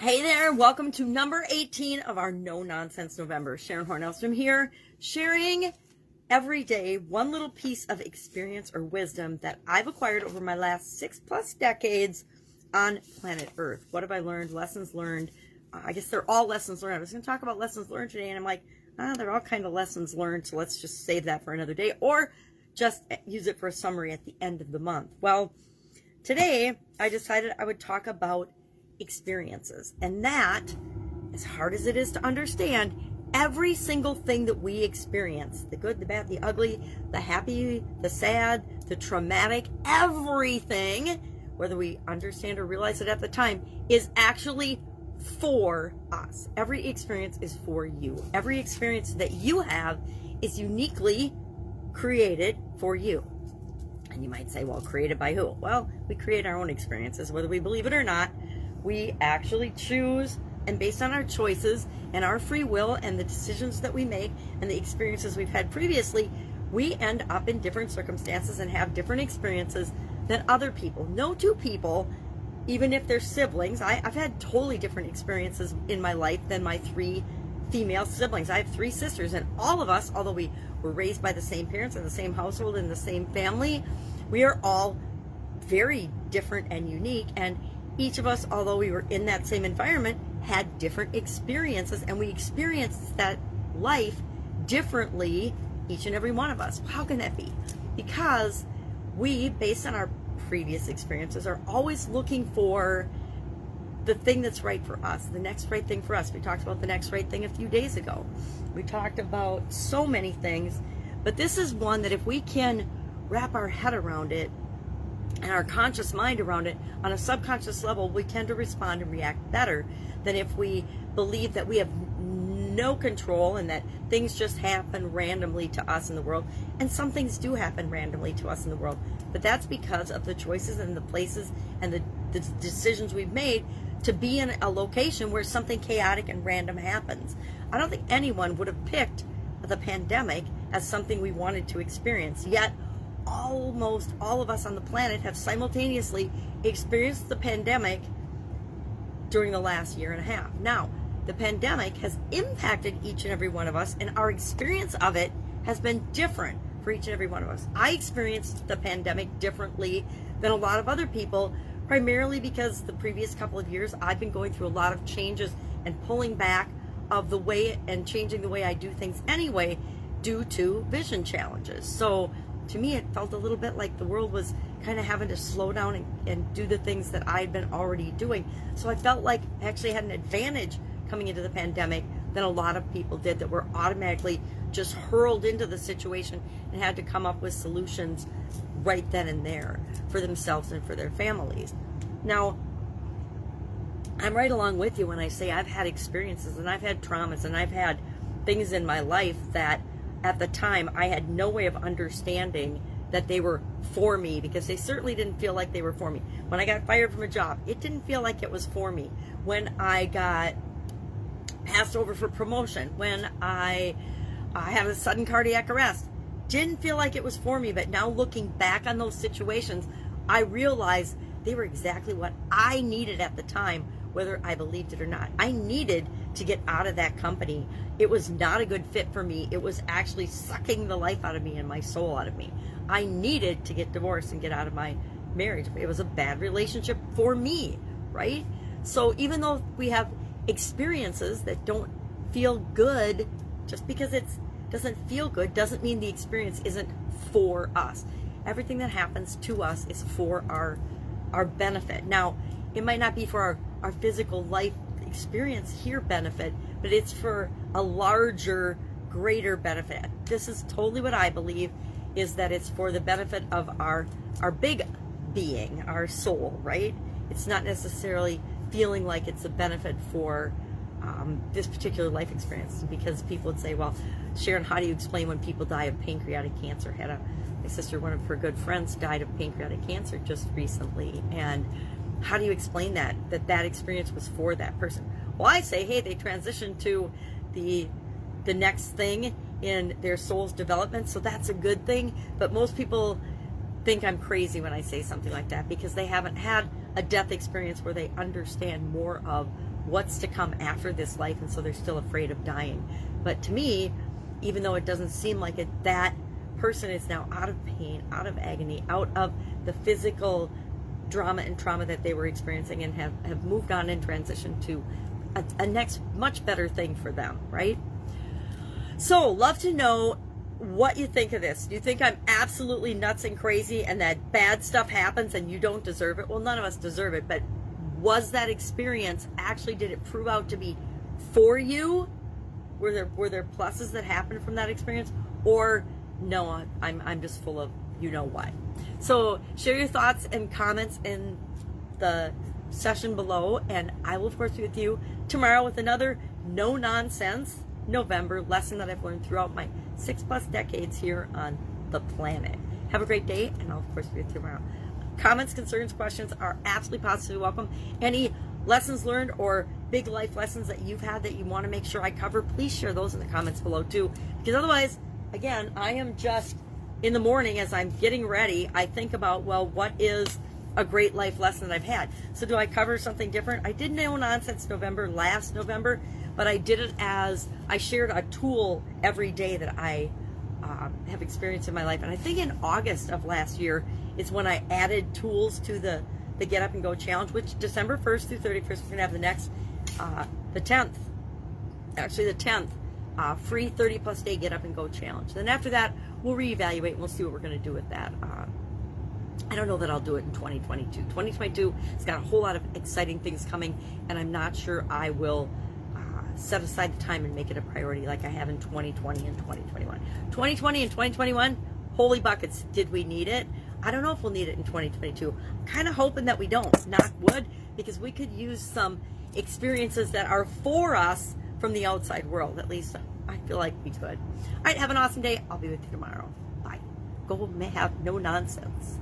Hey there, welcome to number 18 of our No Nonsense November. Sharon Hornelstrom here, sharing every day one little piece of experience or wisdom that I've acquired over my last six plus decades on planet Earth. What have I learned? Lessons learned. Uh, I guess they're all lessons learned. I was going to talk about lessons learned today, and I'm like, ah, they're all kind of lessons learned, so let's just save that for another day or just use it for a summary at the end of the month. Well, today I decided I would talk about experiences. And that, as hard as it is to understand, every single thing that we experience the good, the bad, the ugly, the happy, the sad, the traumatic, everything, whether we understand or realize it at the time, is actually for us. Every experience is for you. Every experience that you have is uniquely created for you. And you might say, well, created by who? Well, we create our own experiences, whether we believe it or not we actually choose and based on our choices and our free will and the decisions that we make and the experiences we've had previously, we end up in different circumstances and have different experiences than other people. No two people, even if they're siblings, I, have had totally different experiences in my life than my three female siblings. I have three sisters, and all of us, although we were raised by the same parents in the same household in the same family, we are all very different and unique. And each of us, although we were in that same environment, had different experiences and we experienced that life differently, each and every one of us. How can that be? Because we, based on our previous experiences, are always looking for the thing that's right for us, the next right thing for us. We talked about the next right thing a few days ago. We talked about so many things, but this is one that if we can wrap our head around it, and our conscious mind around it on a subconscious level, we tend to respond and react better than if we believe that we have no control and that things just happen randomly to us in the world. And some things do happen randomly to us in the world, but that's because of the choices and the places and the, the decisions we've made to be in a location where something chaotic and random happens. I don't think anyone would have picked the pandemic as something we wanted to experience. Yet, almost all of us on the planet have simultaneously experienced the pandemic during the last year and a half. Now, the pandemic has impacted each and every one of us, and our experience of it has been different for each and every one of us. I experienced the pandemic differently than a lot of other people, primarily because the previous couple of years I've been going through a lot of changes and pulling back of the way and changing the way I do things anyway due to vision challenges. So to me, it felt a little bit like the world was kind of having to slow down and, and do the things that I'd been already doing. So I felt like I actually had an advantage coming into the pandemic than a lot of people did that were automatically just hurled into the situation and had to come up with solutions right then and there for themselves and for their families. Now, I'm right along with you when I say I've had experiences and I've had traumas and I've had things in my life that at the time, I had no way of understanding that they were for me because they certainly didn't feel like they were for me. When I got fired from a job, it didn't feel like it was for me. When I got passed over for promotion, when I, I had a sudden cardiac arrest, didn't feel like it was for me. But now looking back on those situations, I realized they were exactly what I needed at the time, whether I believed it or not. I needed to get out of that company. It was not a good fit for me. It was actually sucking the life out of me and my soul out of me. I needed to get divorced and get out of my marriage. It was a bad relationship for me, right? So even though we have experiences that don't feel good, just because it doesn't feel good doesn't mean the experience isn't for us. Everything that happens to us is for our our benefit. Now, it might not be for our, our physical life experience here benefit, but it's for a larger, greater benefit. This is totally what I believe is that it's for the benefit of our our big being, our soul, right? It's not necessarily feeling like it's a benefit for um, this particular life experience because people would say, well, Sharon, how do you explain when people die of pancreatic cancer? Had a my sister, one of her good friends, died of pancreatic cancer just recently, and how do you explain that that that experience was for that person well i say hey they transitioned to the the next thing in their soul's development so that's a good thing but most people think i'm crazy when i say something like that because they haven't had a death experience where they understand more of what's to come after this life, and so they're still afraid of dying. But to me, even though it doesn't seem like it, that person is now out of pain, out of agony, out of the physical drama and trauma that they were experiencing and have, have moved on and transitioned to a, a next much better thing for them, right? So, love to know what you think of this. Do you think I'm absolutely nuts and crazy and that bad stuff happens and you don't deserve it? Well, none of us deserve it, but was that experience actually did it prove out to be for you? Were there were there pluses that happened from that experience or no, I'm I'm just full of you know what. So, share your thoughts and comments in the session below and I will of course be with you tomorrow with another no nonsense November lesson that I've learned throughout my six plus decades here on the planet. Have a great day, and I'll, of course, be with you tomorrow. Comments, concerns, questions are absolutely positively welcome. Any lessons learned or big life lessons that you've had that you want to make sure I cover, please share those in the comments below too. Because otherwise, again, I am just in the morning as I'm getting ready, I think about, well, what is a great life lesson that I've had? So, do I cover something different? I did No Nonsense November last November but I did it as I shared a tool every day that I um, have experienced in my life. And I think in August of last year is when I added tools to the the Get Up and Go challenge, which December 1st through 31st, we're gonna have the next, uh, the 10th, actually the 10th, uh, free 30 plus day Get Up and Go challenge. Then after that, we'll reevaluate and we'll see what we're gonna do with that. Uh, I don't know that I'll do it in 2022. 2022 has got a whole lot of exciting things coming, and I'm not sure I will set aside the time and make it a priority like I have in 2020 and 2021. 2020 and 2021, holy buckets, did we need it? I don't know if we'll need it in 2022. I'm kind of hoping that we don't, knock wood, because we could use some experiences that are for us from the outside world. At least I feel like we could. All right, have an awesome day. I'll be with you tomorrow. Bye. Go may have no nonsense.